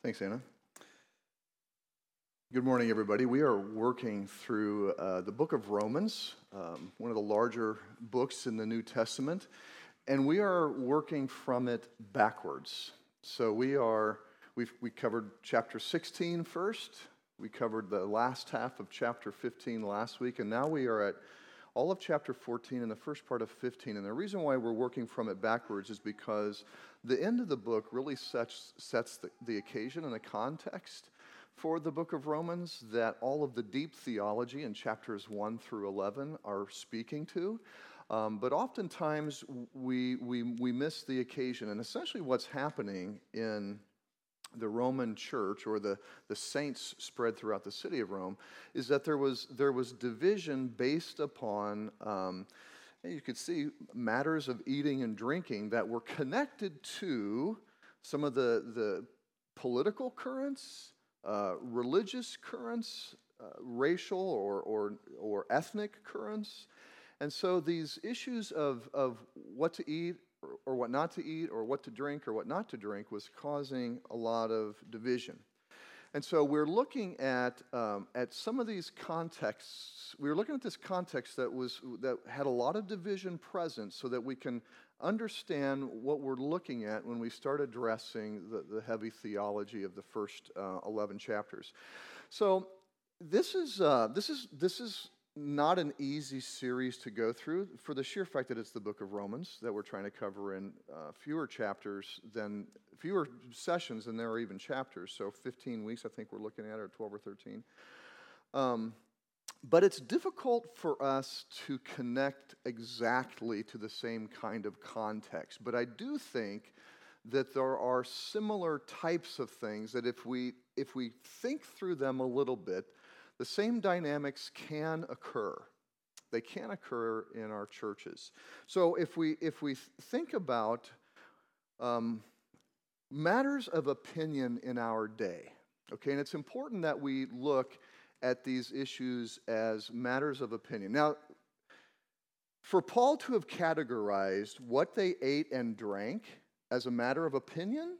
Thanks, Anna. Good morning, everybody. We are working through uh, the book of Romans, um, one of the larger books in the New Testament, and we are working from it backwards. So we are, we've, we covered chapter 16 first, we covered the last half of chapter 15 last week, and now we are at all of chapter 14 and the first part of 15. And the reason why we're working from it backwards is because the end of the book really sets, sets the, the occasion and the context for the book of Romans that all of the deep theology in chapters 1 through 11 are speaking to. Um, but oftentimes we, we, we miss the occasion. And essentially, what's happening in the Roman church or the, the saints spread throughout the city of Rome is that there was, there was division based upon, um, you could see, matters of eating and drinking that were connected to some of the, the political currents uh, religious currents, uh, racial or, or, or ethnic currents. And so these issues of, of what to eat or, what not to eat or what to drink or what not to drink was causing a lot of division. And so we're looking at, um, at some of these contexts. We were looking at this context that, was, that had a lot of division present so that we can understand what we're looking at when we start addressing the, the heavy theology of the first uh, 11 chapters. So this is, uh, this, is, this is not an easy series to go through for the sheer fact that it's the book of Romans that we're trying to cover in uh, fewer chapters than, fewer sessions than there are even chapters. So 15 weeks, I think we're looking at, or 12 or 13. Um, but it's difficult for us to connect exactly to the same kind of context. But I do think that there are similar types of things that if we, if we think through them a little bit, the same dynamics can occur. They can occur in our churches. So if we, if we think about um, matters of opinion in our day, okay, and it's important that we look at these issues as matters of opinion. Now, for Paul to have categorized what they ate and drank as a matter of opinion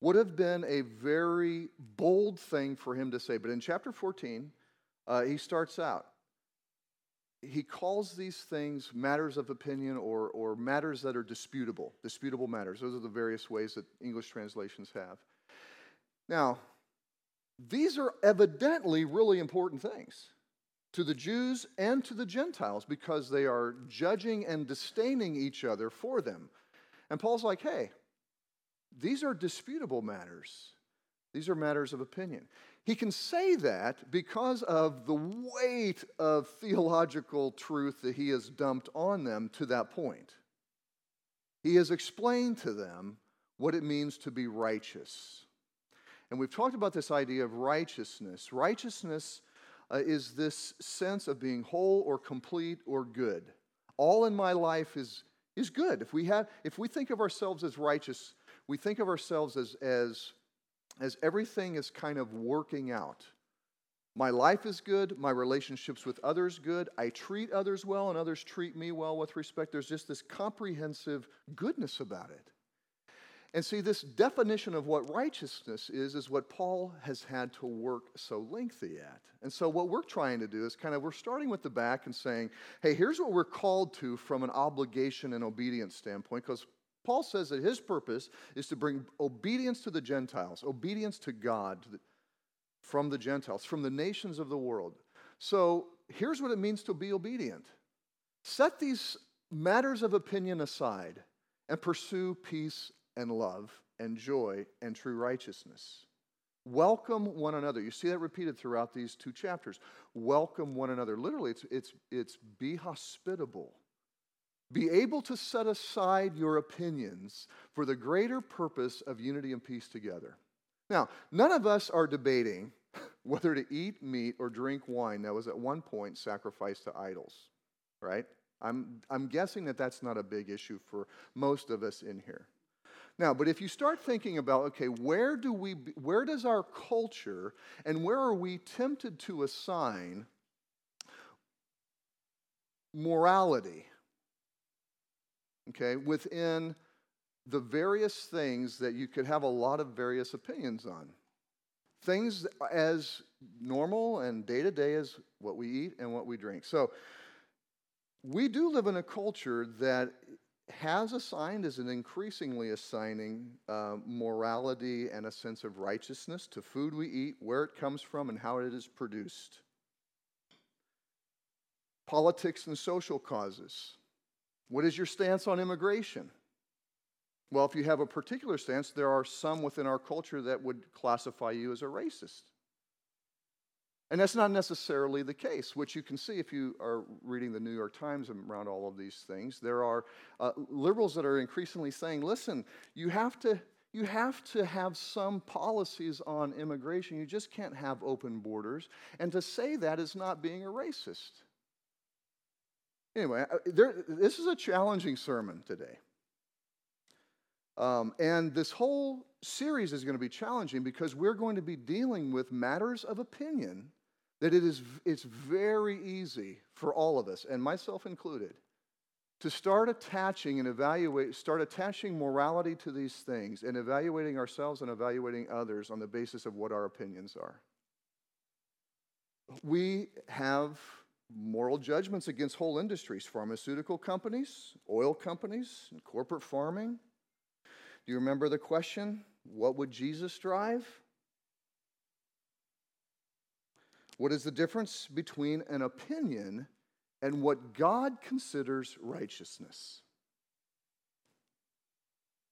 would have been a very bold thing for him to say. But in chapter 14, uh, he starts out. He calls these things matters of opinion or, or matters that are disputable, disputable matters. Those are the various ways that English translations have. Now, these are evidently really important things to the Jews and to the Gentiles because they are judging and disdaining each other for them. And Paul's like, hey, these are disputable matters. These are matters of opinion. He can say that because of the weight of theological truth that he has dumped on them to that point. He has explained to them what it means to be righteous. And we've talked about this idea of righteousness. Righteousness uh, is this sense of being whole or complete or good. All in my life is, is good. If we, have, if we think of ourselves as righteous, we think of ourselves as, as, as everything is kind of working out. My life is good, my relationships with others good, I treat others well, and others treat me well with respect. There's just this comprehensive goodness about it. And see, this definition of what righteousness is, is what Paul has had to work so lengthy at. And so, what we're trying to do is kind of, we're starting with the back and saying, hey, here's what we're called to from an obligation and obedience standpoint, because Paul says that his purpose is to bring obedience to the Gentiles, obedience to God from the Gentiles, from the nations of the world. So, here's what it means to be obedient set these matters of opinion aside and pursue peace and love and joy and true righteousness. Welcome one another. You see that repeated throughout these two chapters. Welcome one another. Literally, it's, it's, it's be hospitable. Be able to set aside your opinions for the greater purpose of unity and peace together. Now, none of us are debating whether to eat meat or drink wine that was at one point sacrificed to idols, right? I'm, I'm guessing that that's not a big issue for most of us in here. Now, but if you start thinking about, okay, where do we, where does our culture and where are we tempted to assign morality? Okay, within the various things that you could have a lot of various opinions on. Things as normal and day to day as what we eat and what we drink. So, we do live in a culture that has assigned, is an increasingly assigning uh, morality and a sense of righteousness to food we eat, where it comes from, and how it is produced. Politics and social causes. What is your stance on immigration? Well, if you have a particular stance, there are some within our culture that would classify you as a racist. And that's not necessarily the case, which you can see if you are reading the New York Times around all of these things. There are uh, liberals that are increasingly saying, listen, you have, to, you have to have some policies on immigration. You just can't have open borders. And to say that is not being a racist. Anyway, there, this is a challenging sermon today. Um, and this whole series is going to be challenging because we're going to be dealing with matters of opinion that it is it's very easy for all of us, and myself included, to start attaching and evaluate, start attaching morality to these things and evaluating ourselves and evaluating others on the basis of what our opinions are. We have moral judgments against whole industries, pharmaceutical companies, oil companies, and corporate farming. Do you remember the question? What would Jesus drive? What is the difference between an opinion and what God considers righteousness?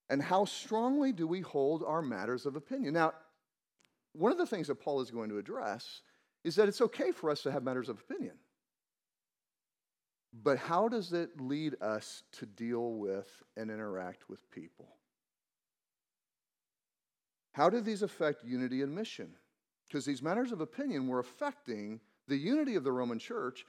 And how strongly do we hold our matters of opinion? Now, one of the things that Paul is going to address is that it's okay for us to have matters of opinion. But how does it lead us to deal with and interact with people? How do these affect unity and mission? Because these matters of opinion were affecting the unity of the Roman church.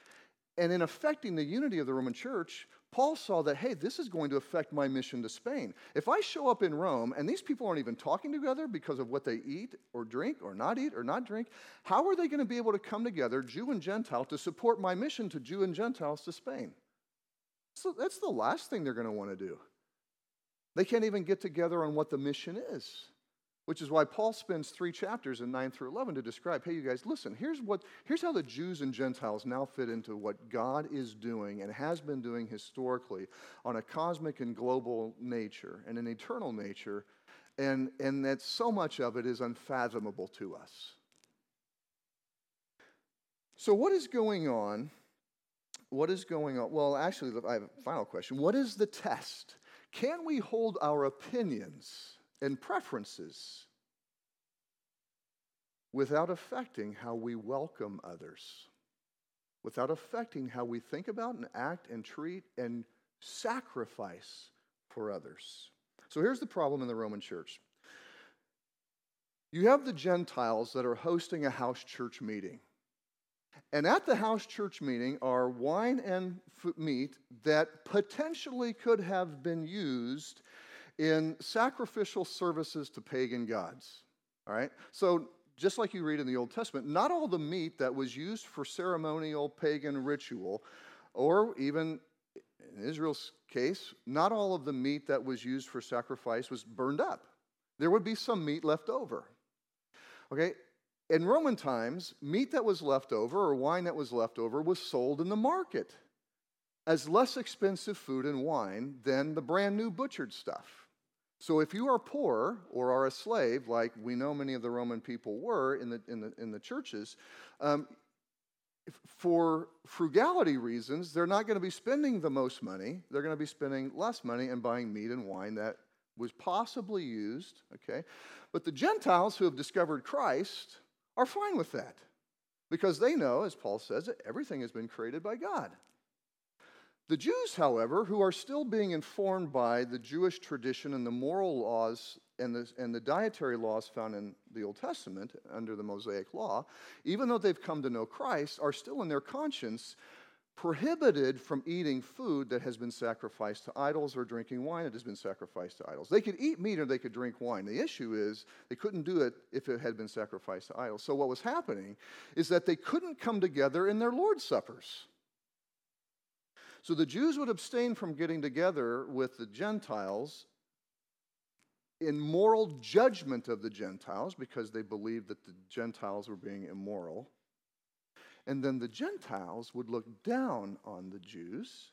And in affecting the unity of the Roman church, Paul saw that, hey, this is going to affect my mission to Spain. If I show up in Rome and these people aren't even talking together because of what they eat or drink or not eat or not drink, how are they going to be able to come together, Jew and Gentile, to support my mission to Jew and Gentiles to Spain? So that's the last thing they're going to want to do. They can't even get together on what the mission is. Which is why Paul spends three chapters in 9 through 11 to describe hey, you guys, listen, here's, what, here's how the Jews and Gentiles now fit into what God is doing and has been doing historically on a cosmic and global nature and an eternal nature, and, and that so much of it is unfathomable to us. So, what is going on? What is going on? Well, actually, I have a final question. What is the test? Can we hold our opinions? And preferences without affecting how we welcome others, without affecting how we think about and act and treat and sacrifice for others. So here's the problem in the Roman church you have the Gentiles that are hosting a house church meeting. And at the house church meeting are wine and meat that potentially could have been used in sacrificial services to pagan gods. All right? So, just like you read in the Old Testament, not all the meat that was used for ceremonial pagan ritual, or even in Israel's case, not all of the meat that was used for sacrifice was burned up. There would be some meat left over. Okay? In Roman times, meat that was left over or wine that was left over was sold in the market as less expensive food and wine than the brand new butchered stuff. So if you are poor or are a slave, like we know many of the Roman people were in the, in the, in the churches, um, for frugality reasons, they're not going to be spending the most money. They're going to be spending less money and buying meat and wine that was possibly used, okay? But the Gentiles who have discovered Christ are fine with that because they know, as Paul says, that everything has been created by God. The Jews, however, who are still being informed by the Jewish tradition and the moral laws and the, and the dietary laws found in the Old Testament under the Mosaic Law, even though they've come to know Christ, are still in their conscience prohibited from eating food that has been sacrificed to idols or drinking wine that has been sacrificed to idols. They could eat meat or they could drink wine. The issue is they couldn't do it if it had been sacrificed to idols. So, what was happening is that they couldn't come together in their Lord's suppers. So the Jews would abstain from getting together with the Gentiles in moral judgment of the Gentiles because they believed that the Gentiles were being immoral. And then the Gentiles would look down on the Jews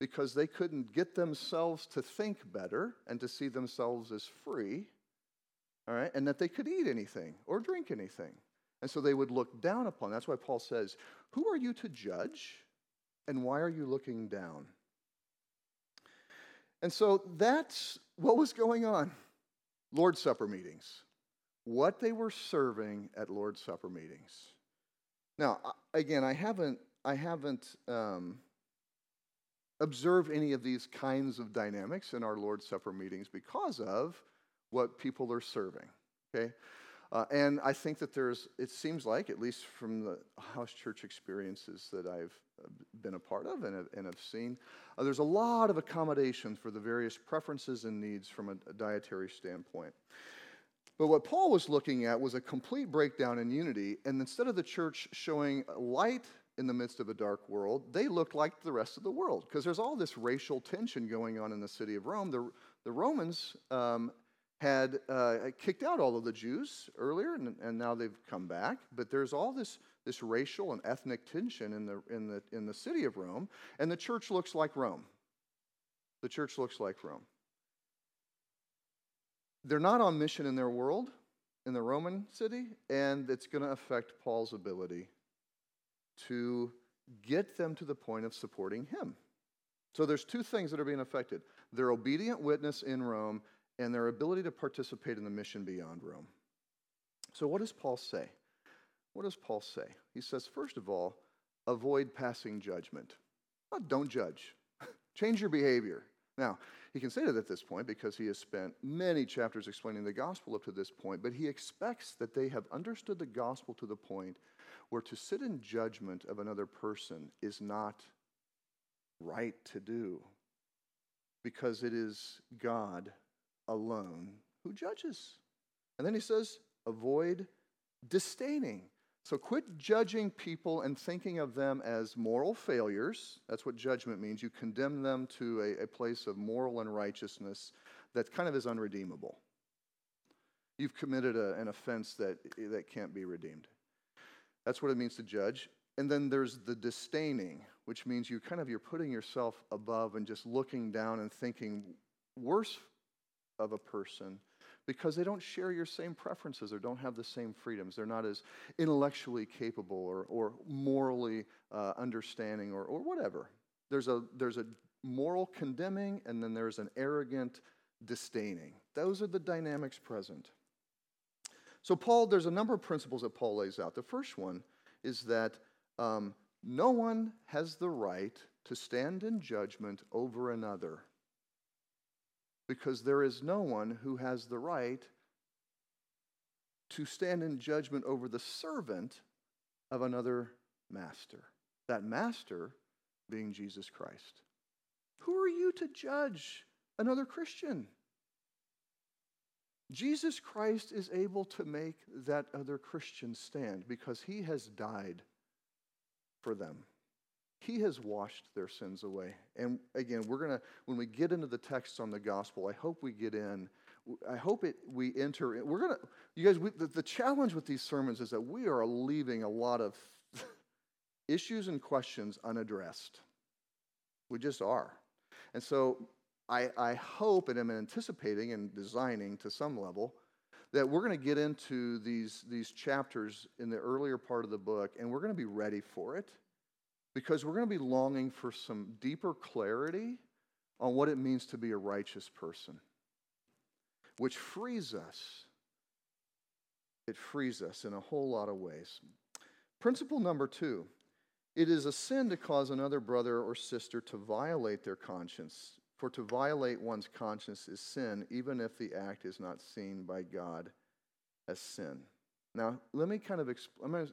because they couldn't get themselves to think better and to see themselves as free, all right, and that they could eat anything or drink anything. And so they would look down upon. That's why Paul says, Who are you to judge? And why are you looking down? And so that's what was going on. Lord's Supper meetings. What they were serving at Lord's Supper meetings. Now, again, I haven't, I haven't um, observed any of these kinds of dynamics in our Lord's Supper meetings because of what people are serving. Okay? Uh, and I think that there's, it seems like, at least from the house church experiences that I've uh, been a part of and have, and have seen, uh, there's a lot of accommodation for the various preferences and needs from a, a dietary standpoint. But what Paul was looking at was a complete breakdown in unity, and instead of the church showing light in the midst of a dark world, they looked like the rest of the world because there's all this racial tension going on in the city of Rome. The, the Romans um, had uh, kicked out all of the Jews earlier, and, and, now they've come back. But there's all this, this racial and ethnic tension in the, in, the, in the city of Rome, and the church looks like Rome. The church looks like Rome. They're not on mission in their world, in the Roman city, and it's going to affect Paul's ability to get them to the point of supporting him. So there's two things that are being affected their obedient witness in Rome and their ability to participate in the mission beyond Rome. So, what does Paul say? What does Paul say? He says, first of all, avoid passing judgment. Well, don't judge, change your behavior. Now, he can say that at this point because he has spent many chapters explaining the gospel up to this point, but he expects that they have understood the gospel to the point where to sit in judgment of another person is not right to do because it is God alone who judges. And then he says, avoid disdaining. So quit judging people and thinking of them as moral failures. That's what judgment means. You condemn them to a, a place of moral unrighteousness that kind of is unredeemable. You've committed a, an offense that, that can't be redeemed. That's what it means to judge. And then there's the disdaining, which means you kind of you're putting yourself above and just looking down and thinking worse of a person because they don't share your same preferences or don't have the same freedoms. They're not as intellectually capable or, or morally uh, understanding or, or whatever. There's a, there's a moral condemning and then there's an arrogant disdaining. Those are the dynamics present. So, Paul, there's a number of principles that Paul lays out. The first one is that um, no one has the right to stand in judgment over another because there is no one who has the right to stand in judgment over the servant of another master. That master being Jesus Christ. Who are you to judge another Christian? Jesus Christ is able to make that other Christian stand because he has died for them. He has washed their sins away. And again, we're going to, when we get into the texts on the gospel, I hope we get in. I hope it, we enter. In, we're going to, you guys, we, the, the challenge with these sermons is that we are leaving a lot of issues and questions unaddressed. We just are. And so I, I hope and am anticipating and designing to some level that we're going to get into these, these chapters in the earlier part of the book and we're going to be ready for it because we're going to be longing for some deeper clarity on what it means to be a righteous person, which frees us. It frees us in a whole lot of ways. Principle number two it is a sin to cause another brother or sister to violate their conscience. For to violate one's conscience is sin, even if the act is not seen by God as sin. Now, let me kind of explain.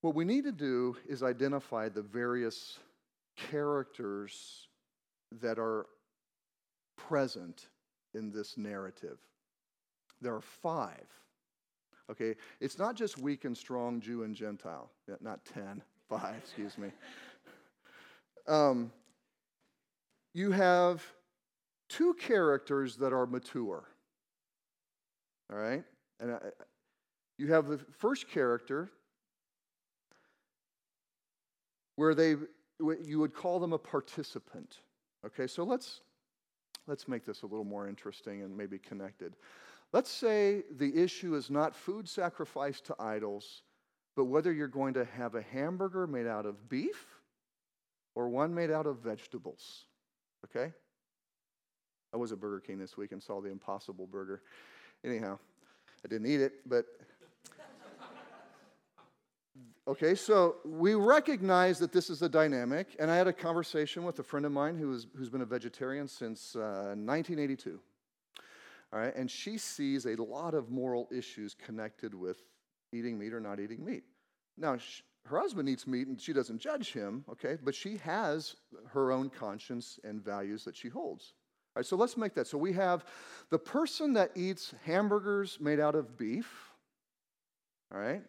What we need to do is identify the various characters that are present in this narrative. There are five. Okay, it's not just weak and strong, Jew and Gentile. Not ten, five, excuse me. Um, you have two characters that are mature. All right? And I, you have the first character where they you would call them a participant. Okay, so let's let's make this a little more interesting and maybe connected. Let's say the issue is not food sacrificed to idols, but whether you're going to have a hamburger made out of beef or one made out of vegetables. Okay? I was at Burger King this week and saw the Impossible Burger. Anyhow, I didn't eat it, but. Okay, so we recognize that this is a dynamic, and I had a conversation with a friend of mine who is, who's been a vegetarian since uh, 1982. All right, and she sees a lot of moral issues connected with eating meat or not eating meat. Now, she, her husband eats meat and she doesn't judge him, okay, but she has her own conscience and values that she holds. All right, so let's make that. So we have the person that eats hamburgers made out of beef, all right,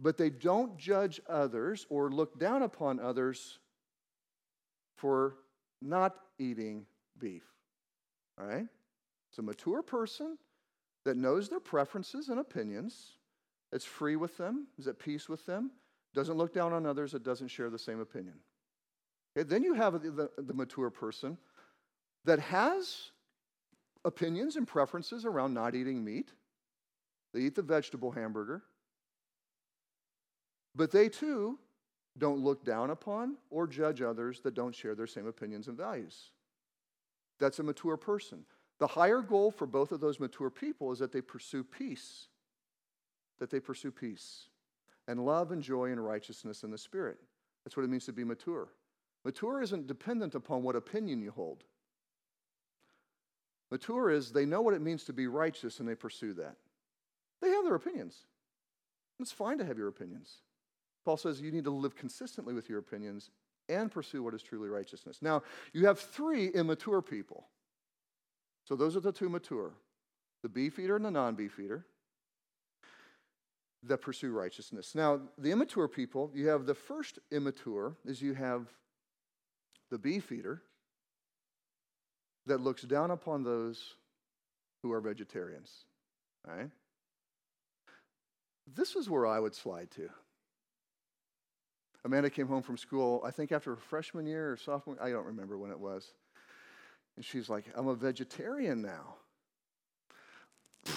but they don't judge others or look down upon others for not eating beef, all right? It's a mature person that knows their preferences and opinions, it's free with them, is at peace with them, doesn't look down on others that doesn't share the same opinion. Okay, then you have the, the, the mature person that has opinions and preferences around not eating meat. They eat the vegetable hamburger. But they too don't look down upon or judge others that don't share their same opinions and values. That's a mature person. The higher goal for both of those mature people is that they pursue peace, that they pursue peace and love and joy and righteousness in the Spirit. That's what it means to be mature. Mature isn't dependent upon what opinion you hold. Mature is they know what it means to be righteous and they pursue that. They have their opinions. It's fine to have your opinions. Paul says you need to live consistently with your opinions and pursue what is truly righteousness. Now, you have three immature people. So those are the two mature the beef eater and the non beef eater that pursue righteousness. Now, the immature people, you have the first immature is you have the beef eater that looks down upon those who are vegetarians. Right? This is where I would slide to. Amanda came home from school, I think after her freshman year or sophomore, I don't remember when it was. And she's like, I'm a vegetarian now.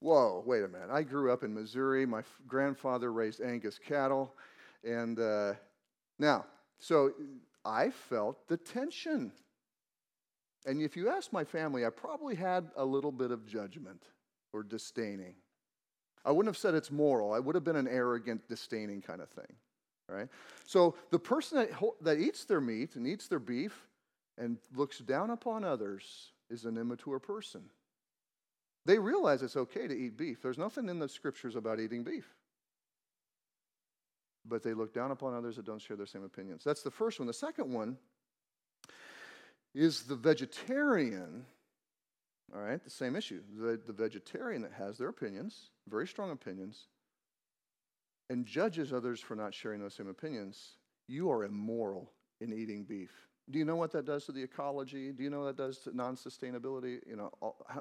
Whoa, wait a minute. I grew up in Missouri. My grandfather raised Angus cattle. And uh, now, so I felt the tension. And if you ask my family, I probably had a little bit of judgment or disdaining. I wouldn't have said it's moral, I would have been an arrogant, disdaining kind of thing. Right? So the person that, that eats their meat and eats their beef and looks down upon others is an immature person. They realize it's okay to eat beef. There's nothing in the scriptures about eating beef. But they look down upon others that don't share their same opinions. That's the first one. The second one is the vegetarian, all right, the same issue. The, the vegetarian that has their opinions, very strong opinions, and judges others for not sharing those same opinions, you are immoral in eating beef. Do you know what that does to the ecology? Do you know what that does to non-sustainability? You know,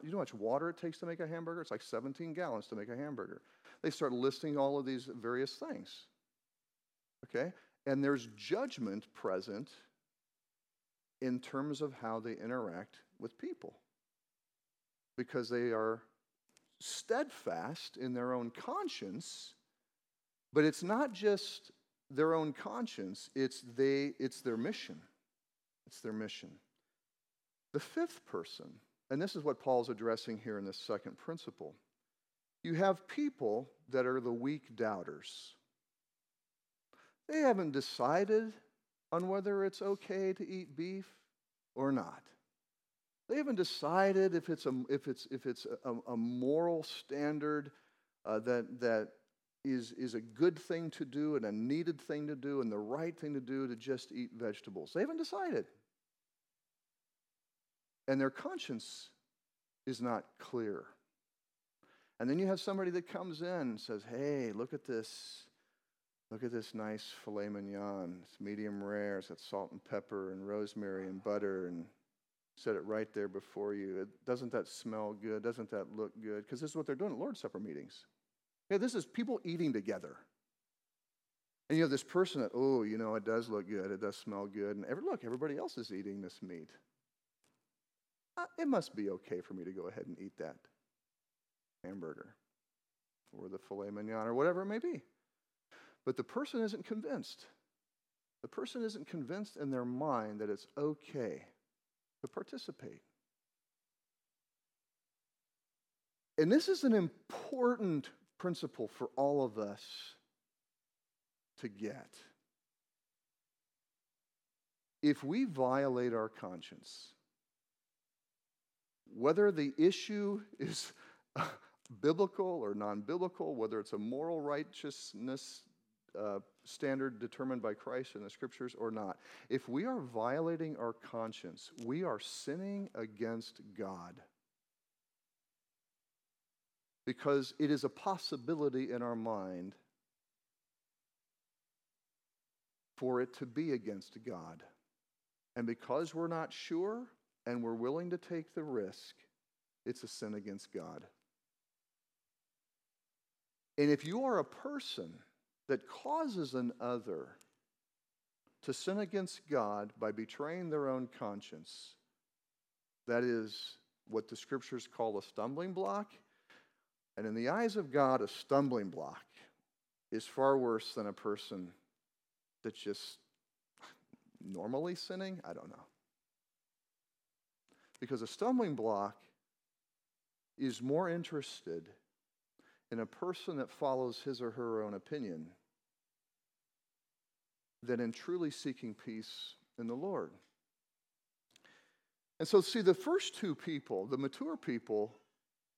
you know how much water it takes to make a hamburger? It's like 17 gallons to make a hamburger. They start listing all of these various things. Okay? And there's judgment present in terms of how they interact with people because they are steadfast in their own conscience but it's not just their own conscience, it's, they, it's their mission. It's their mission. The fifth person, and this is what Paul's addressing here in this second principle you have people that are the weak doubters. They haven't decided on whether it's okay to eat beef or not. They haven't decided if it's a, if it's, if it's a, a moral standard uh, that, that is, is a good thing to do and a needed thing to do and the right thing to do to just eat vegetables. They haven't decided. And their conscience is not clear. And then you have somebody that comes in and says, Hey, look at this. Look at this nice filet mignon. It's medium rare. It's got salt and pepper and rosemary and butter. And Set it right there before you. It, doesn't that smell good? Doesn't that look good? Because this is what they're doing at Lord's Supper meetings. Okay, this is people eating together. And you have this person that, oh, you know, it does look good, it does smell good. And every, look, everybody else is eating this meat. Uh, it must be okay for me to go ahead and eat that hamburger or the filet mignon or whatever it may be. But the person isn't convinced. The person isn't convinced in their mind that it's okay to participate. And this is an important principle for all of us to get. If we violate our conscience, whether the issue is biblical or non biblical, whether it's a moral righteousness uh, standard determined by Christ in the scriptures or not, if we are violating our conscience, we are sinning against God. Because it is a possibility in our mind for it to be against God. And because we're not sure and we're willing to take the risk, it's a sin against God. And if you are a person that causes an other to sin against God by betraying their own conscience, that is what the scriptures call a stumbling block. And in the eyes of God, a stumbling block is far worse than a person that's just normally sinning? I don't know. Because a stumbling block is more interested in a person that follows his or her own opinion than in truly seeking peace in the Lord. And so, see, the first two people, the mature people,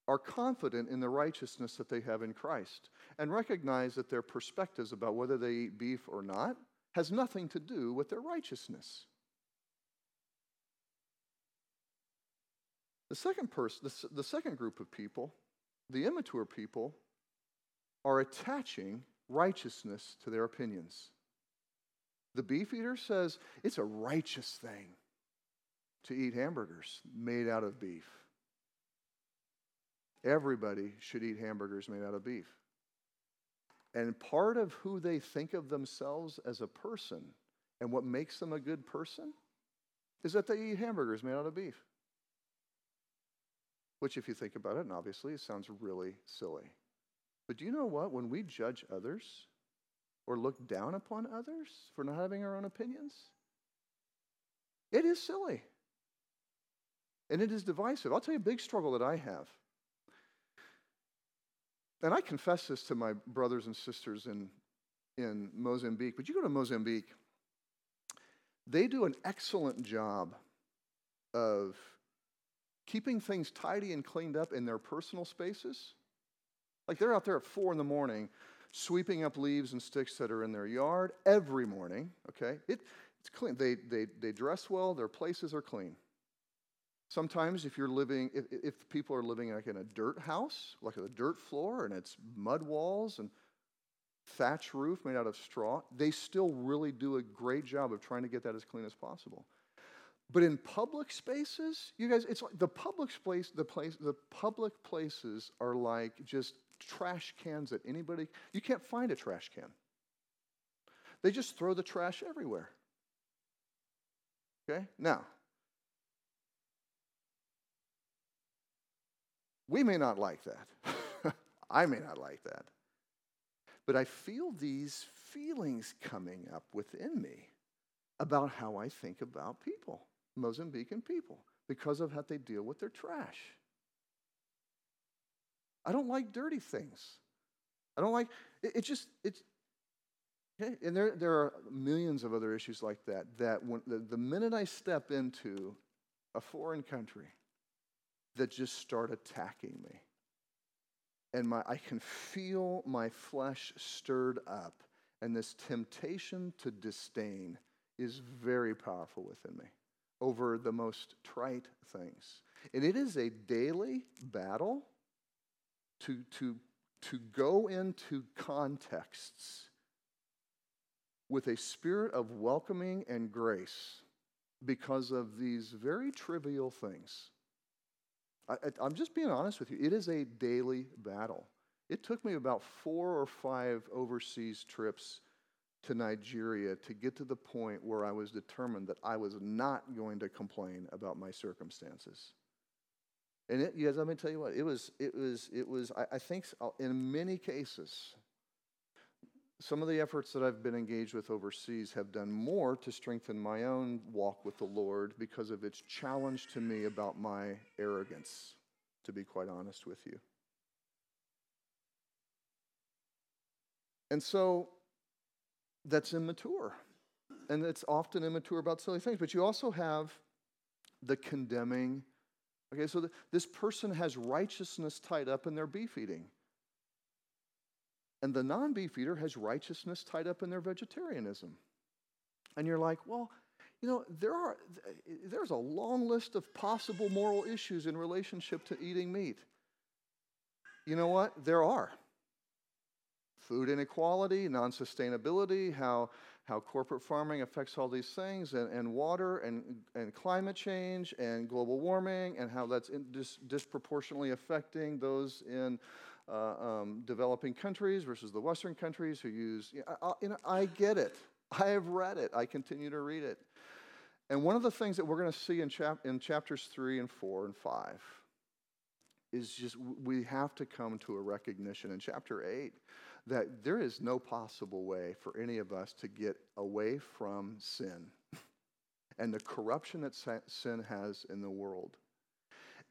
are confident in the righteousness that they have in Christ and recognize that their perspectives about whether they eat beef or not has nothing to do with their righteousness. The second person, the, the second group of people, the immature people, are attaching righteousness to their opinions. The beef eater says it's a righteous thing to eat hamburgers made out of beef. Everybody should eat hamburgers made out of beef. And part of who they think of themselves as a person and what makes them a good person is that they eat hamburgers made out of beef. Which, if you think about it, and obviously it sounds really silly. But do you know what? When we judge others or look down upon others for not having our own opinions, it is silly. And it is divisive. I'll tell you a big struggle that I have and I confess this to my brothers and sisters in, in Mozambique, but you go to Mozambique, they do an excellent job of keeping things tidy and cleaned up in their personal spaces. Like they're out there at four in the morning sweeping up leaves and sticks that are in their yard every morning, okay? It, it's clean. They, they, they dress well, their places are clean. Sometimes, if you're living, if, if people are living like in a dirt house, like a dirt floor, and it's mud walls and thatch roof made out of straw, they still really do a great job of trying to get that as clean as possible. But in public spaces, you guys, it's like the public space, the place, the public places are like just trash cans that anybody, you can't find a trash can. They just throw the trash everywhere. Okay? Now, We may not like that. I may not like that. But I feel these feelings coming up within me about how I think about people, Mozambican people, because of how they deal with their trash. I don't like dirty things. I don't like it, it just it's okay. And there there are millions of other issues like that. That when the, the minute I step into a foreign country, that just start attacking me. And my, I can feel my flesh stirred up, and this temptation to disdain is very powerful within me over the most trite things. And it is a daily battle to, to, to go into contexts with a spirit of welcoming and grace because of these very trivial things. I, am just being honest with you. It is a daily battle. It took me about four or five overseas trips to Nigeria to get to the point where I was determined that I was not going to complain about my circumstances. And it, guys, let me tell you what, it was, it was, it was, I, I think uh, in many cases, some of the efforts that I've been engaged with overseas have done more to strengthen my own walk with the Lord because of its challenge to me about my arrogance, to be quite honest with you. And so that's immature. And it's often immature about silly things. But you also have the condemning. Okay, so the, this person has righteousness tied up in their beef eating. And the non beef eater has righteousness tied up in their vegetarianism. And you're like, well, you know, there are, there's a long list of possible moral issues in relationship to eating meat. You know what? There are food inequality, non sustainability, how, how corporate farming affects all these things, and, and water, and, and climate change, and global warming, and how that's dis- disproportionately affecting those in um, developing countries versus the Western countries who use. You know, I, you know, I get it. I have read it. I continue to read it. And one of the things that we're going to see in, chap- in chapters 3 and 4 and 5 is just we have to come to a recognition in chapter 8 that there is no possible way for any of us to get away from sin and the corruption that sin has in the world.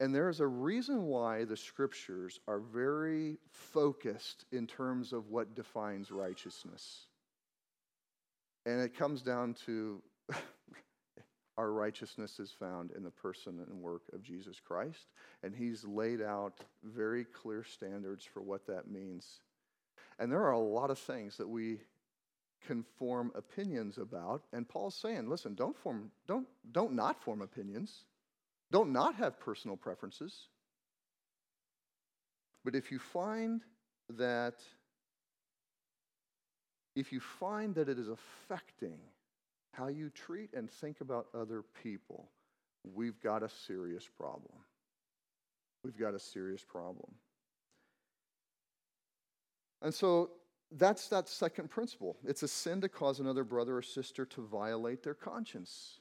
And there is a reason why the scriptures are very focused in terms of what defines righteousness. And it comes down to our righteousness is found in the person and work of Jesus Christ. And he's laid out very clear standards for what that means and there are a lot of things that we can form opinions about. And Paul's saying, listen, don't form, don't, don't not form opinions. Don't not have personal preferences. But if you find that if you find that it is affecting how you treat and think about other people, we've got a serious problem. We've got a serious problem. And so that's that second principle. It's a sin to cause another brother or sister to violate their conscience.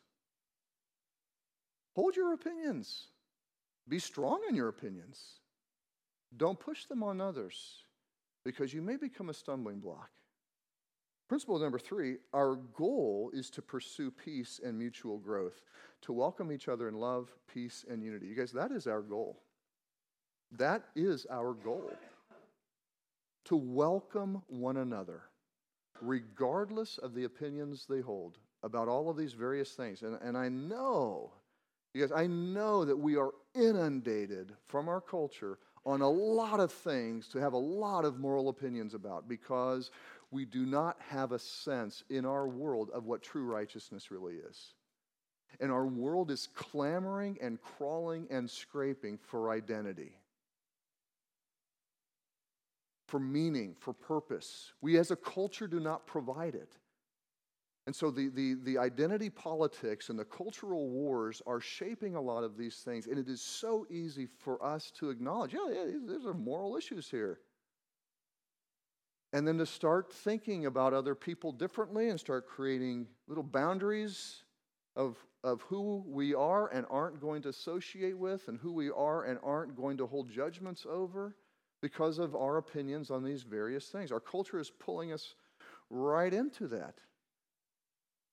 Hold your opinions, be strong in your opinions. Don't push them on others because you may become a stumbling block. Principle number three our goal is to pursue peace and mutual growth, to welcome each other in love, peace, and unity. You guys, that is our goal. That is our goal to welcome one another, regardless of the opinions they hold about all of these various things. And, and I know, because I know that we are inundated from our culture on a lot of things to have a lot of moral opinions about because we do not have a sense in our world of what true righteousness really is. And our world is clamoring and crawling and scraping for identity for meaning, for purpose. We as a culture do not provide it. And so the, the, the identity politics and the cultural wars are shaping a lot of these things. And it is so easy for us to acknowledge, yeah, yeah, there's moral issues here. And then to start thinking about other people differently and start creating little boundaries of, of who we are and aren't going to associate with and who we are and aren't going to hold judgments over because of our opinions on these various things. Our culture is pulling us right into that.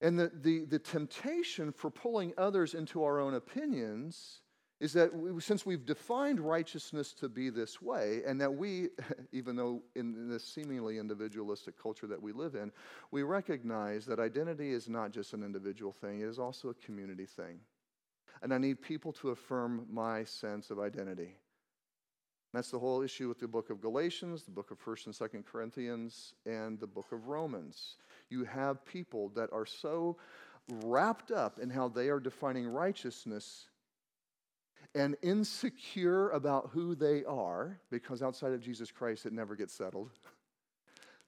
And the, the, the temptation for pulling others into our own opinions is that we, since we've defined righteousness to be this way, and that we, even though in this seemingly individualistic culture that we live in, we recognize that identity is not just an individual thing, it is also a community thing. And I need people to affirm my sense of identity. That's the whole issue with the book of Galatians, the book of 1st and 2nd Corinthians, and the book of Romans. You have people that are so wrapped up in how they are defining righteousness and insecure about who they are, because outside of Jesus Christ it never gets settled,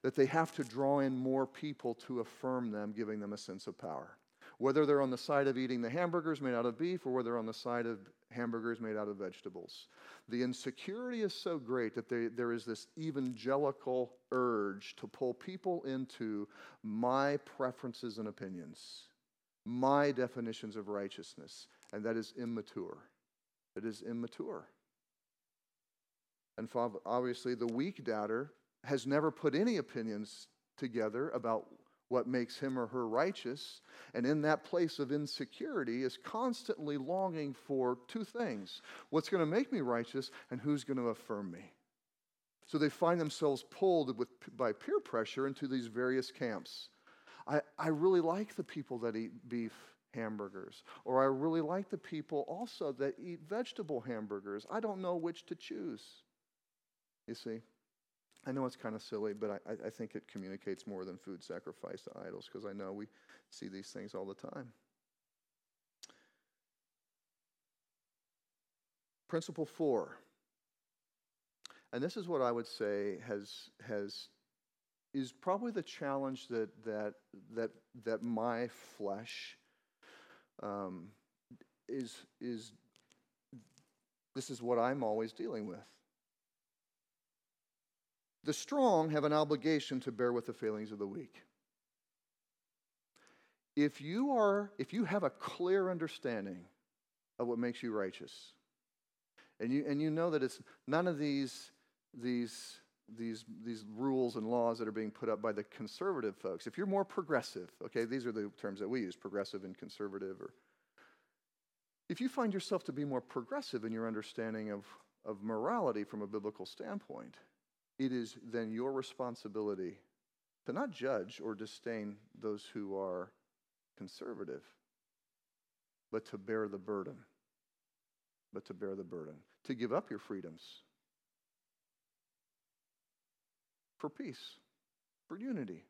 that they have to draw in more people to affirm them, giving them a sense of power. whether they're on the side of eating the hamburgers made out of beef or whether they're on the side of hamburgers made out of vegetables. The insecurity is so great that they, there is this evangelical urge to pull people into my preferences and opinions, my definitions of righteousness, and that is immature. It is immature. And obviously, the weak doubter has never put any opinions together about what makes him or her righteous, and in that place of insecurity is constantly longing for two things what's going to make me righteous, and who's going to affirm me. So they find themselves pulled with, by peer pressure into these various camps. I, I really like the people that eat beef hamburgers, or I really like the people also that eat vegetable hamburgers. I don't know which to choose. You see? I know it's kind of silly, but I, I think it communicates more than food sacrifice to idols because I know we see these things all the time. Principle four, and this is what I would say has, has is probably the challenge that, that, that, that my flesh um, is, is this is what I'm always dealing with. The strong have an obligation to bear with the failings of the weak. If you are if you have a clear understanding of what makes you righteous, and you and you know that it's none of these these these these rules and laws that are being put up by the conservative folks. If you're more progressive, okay, these are the terms that we use, progressive and conservative or if you find yourself to be more progressive in your understanding of, of morality from a biblical standpoint, it is then your responsibility to not judge or disdain those who are conservative, but to bear the burden. But to bear the burden, to give up your freedoms for peace, for unity.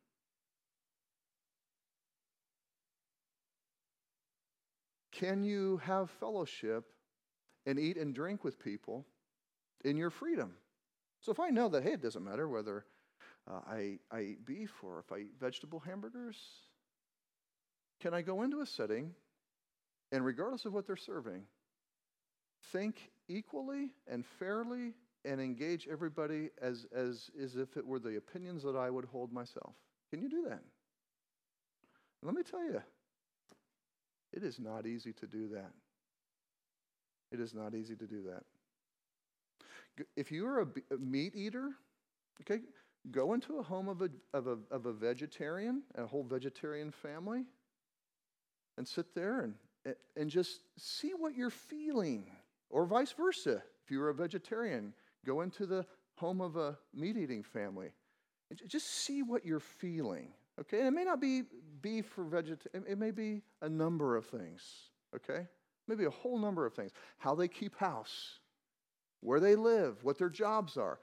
Can you have fellowship and eat and drink with people in your freedom? So if I know that, hey, it doesn't matter whether uh, I, I eat beef or if I eat vegetable hamburgers, can I go into a setting and, regardless of what they're serving, think equally and fairly and engage everybody as, as, as if it were the opinions that I would hold myself? Can you do that? let me tell you, it is not easy to do that. It is not easy to do that. If you're a, a meat eater, okay, go into a home of a, of a, of a vegetarian, a whole vegetarian family, and sit there and, and just see what you're feeling. Or vice versa. If you're a vegetarian, go into the home of a meat eating family. Just see what you're feeling. Okay? And it may not be beef or vegetarian, it may be a number of things. Okay? Maybe a whole number of things. How they keep house where they live, what their jobs are.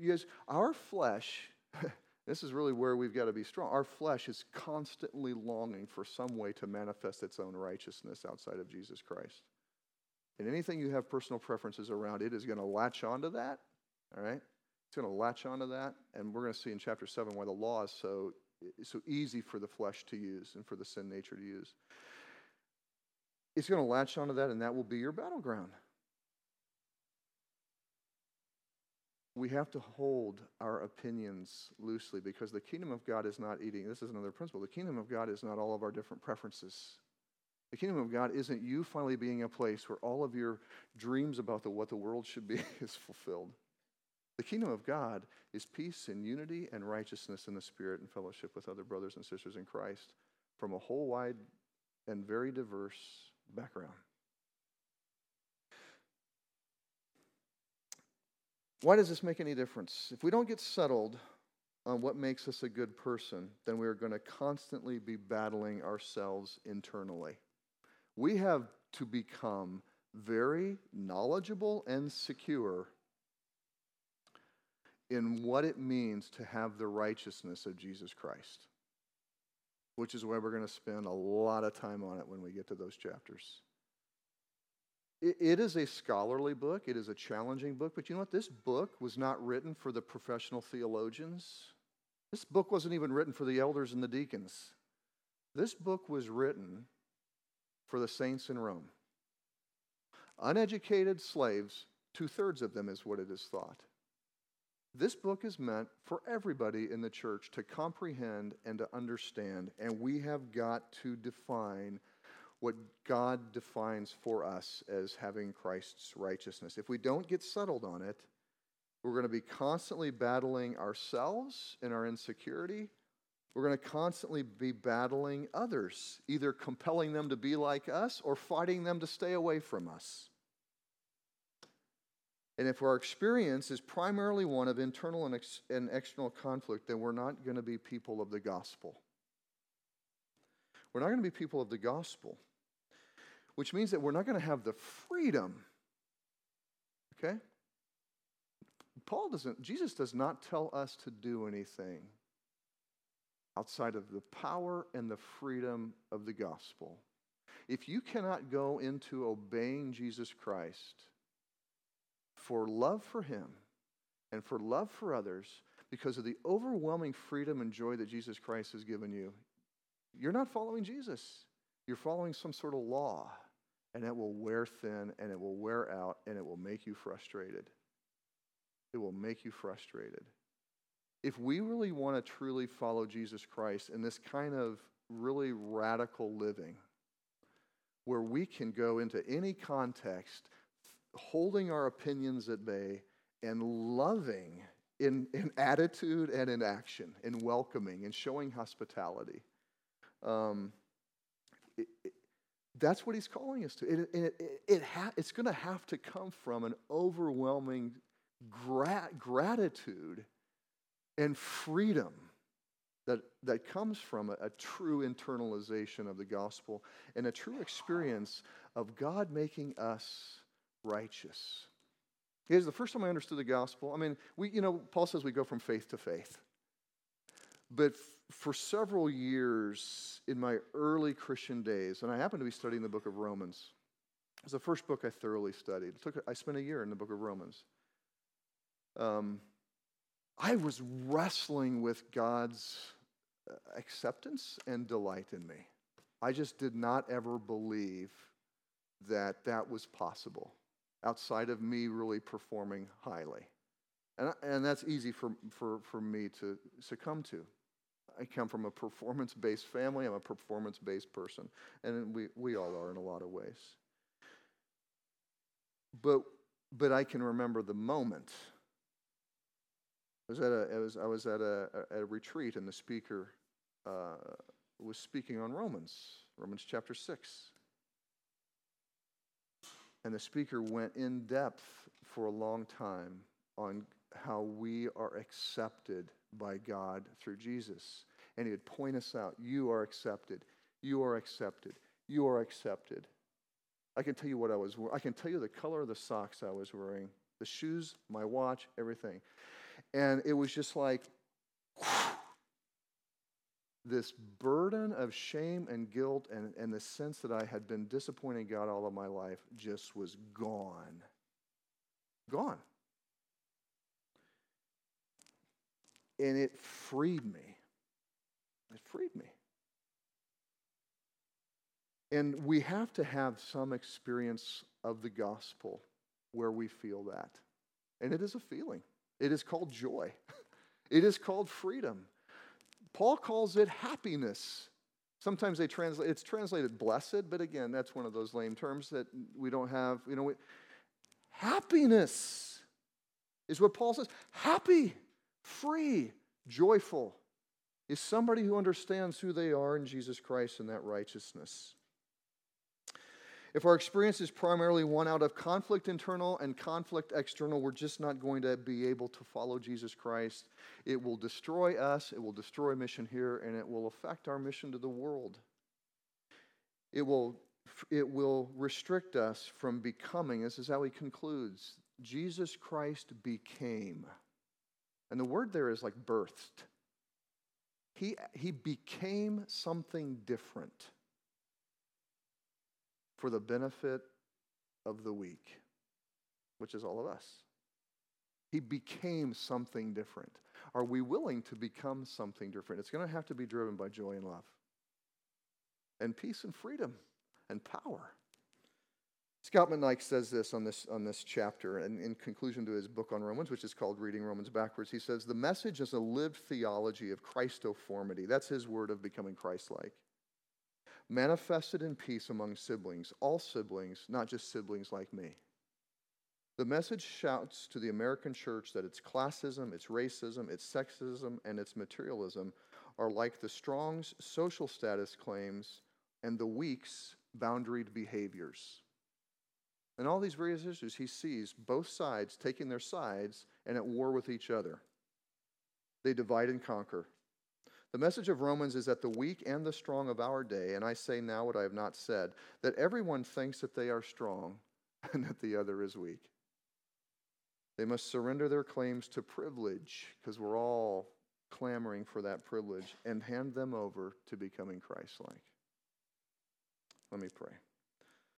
Yes, our flesh, this is really where we've got to be strong. Our flesh is constantly longing for some way to manifest its own righteousness outside of Jesus Christ. And anything you have personal preferences around, it is going to latch onto that. All right? It's going to latch onto that. And we're going to see in chapter 7 why the law is so, so easy for the flesh to use and for the sin nature to use. It's going to latch onto that, and that will be your battleground. We have to hold our opinions loosely because the kingdom of God is not eating. This is another principle. The kingdom of God is not all of our different preferences. The kingdom of God isn't you finally being a place where all of your dreams about the, what the world should be is fulfilled. The kingdom of God is peace and unity and righteousness in the spirit and fellowship with other brothers and sisters in Christ from a whole wide and very diverse background. Why does this make any difference? If we don't get settled on what makes us a good person, then we are going to constantly be battling ourselves internally. We have to become very knowledgeable and secure in what it means to have the righteousness of Jesus Christ, which is why we're going to spend a lot of time on it when we get to those chapters it is a scholarly book, it is a challenging book, but you know what? This book was not written for the professional theologians. This book wasn't even written for the elders and the deacons. This book was written for the saints in Rome. Uneducated slaves, two thirds of them is what it is thought. This book is meant for everybody in the church to comprehend and to understand, and we have got to define what God defines for us as having Christ's righteousness. If we don't get settled on it, we're going to be constantly battling ourselves in our insecurity. We're going to constantly be battling others, either compelling them to be like us or fighting them to stay away from us. And if our experience is primarily one of internal and, ex- and external conflict, then we're not going to be people of the gospel. We're not going to be people of the gospel, which means that we're not going to have the freedom. Okay? Paul doesn't, Jesus does not tell us to do anything outside of the power and the freedom of the gospel. If you cannot go into obeying Jesus Christ, for love for Him and for love for others, because of the overwhelming freedom and joy that Jesus Christ has given you, you're not following Jesus. You're following some sort of law, and it will wear thin, and it will wear out, and it will make you frustrated. It will make you frustrated. If we really want to truly follow Jesus Christ in this kind of really radical living, where we can go into any context holding our opinions at bay and loving in, in attitude and in action, in welcoming and showing hospitality. Um, it, that's what he's calling us to. It, it, it ha- it's going to have to come from an overwhelming gra- gratitude and freedom that, that comes from a, a true internalization of the gospel and a true experience of God making us righteous. Here's the first time I understood the gospel. I mean, we, you know, Paul says we go from faith to faith. But for several years in my early Christian days, and I happened to be studying the book of Romans. It was the first book I thoroughly studied. Took, I spent a year in the book of Romans. Um, I was wrestling with God's uh, acceptance and delight in me. I just did not ever believe that that was possible outside of me really performing highly. And, and that's easy for, for, for me to succumb to. I come from a performance based family, I'm a performance based person, and we, we all are in a lot of ways. But, but I can remember the moment. I was at a, I was, I was at a, a, a retreat, and the speaker uh, was speaking on Romans, Romans chapter 6. And the speaker went in depth for a long time on how we are accepted by God through Jesus. And he would point us out you are accepted, you are accepted, you are accepted. I can tell you what I was wearing. I can tell you the color of the socks I was wearing, the shoes, my watch, everything. And it was just like, this burden of shame and guilt and, and the sense that I had been disappointing God all of my life just was gone. Gone. And it freed me. It freed me. And we have to have some experience of the gospel where we feel that. And it is a feeling. It is called joy. It is called freedom. Paul calls it happiness. Sometimes they translate it's translated blessed, but again, that's one of those lame terms that we don't have, you know, we, happiness is what Paul says. Happy, free, joyful is somebody who understands who they are in Jesus Christ and that righteousness. If our experience is primarily one out of conflict internal and conflict external, we're just not going to be able to follow Jesus Christ. It will destroy us, it will destroy mission here, and it will affect our mission to the world. It will, it will restrict us from becoming, this is how he concludes Jesus Christ became. And the word there is like birthed. He, he became something different for the benefit of the weak, which is all of us. He became something different. Are we willing to become something different? It's going to have to be driven by joy and love. and peace and freedom and power. Scot McKnight says this on this, on this chapter, and in conclusion to his book on Romans, which is called Reading Romans Backwards, he says, The message is a lived theology of Christoformity. That's his word of becoming Christ like. Manifested in peace among siblings, all siblings, not just siblings like me. The message shouts to the American church that its classism, its racism, its sexism, and its materialism are like the strong's social status claims and the weak's boundaried behaviors. In all these various issues, he sees both sides taking their sides and at war with each other. They divide and conquer. The message of Romans is that the weak and the strong of our day, and I say now what I have not said, that everyone thinks that they are strong and that the other is weak. They must surrender their claims to privilege, because we're all clamoring for that privilege, and hand them over to becoming Christ like. Let me pray.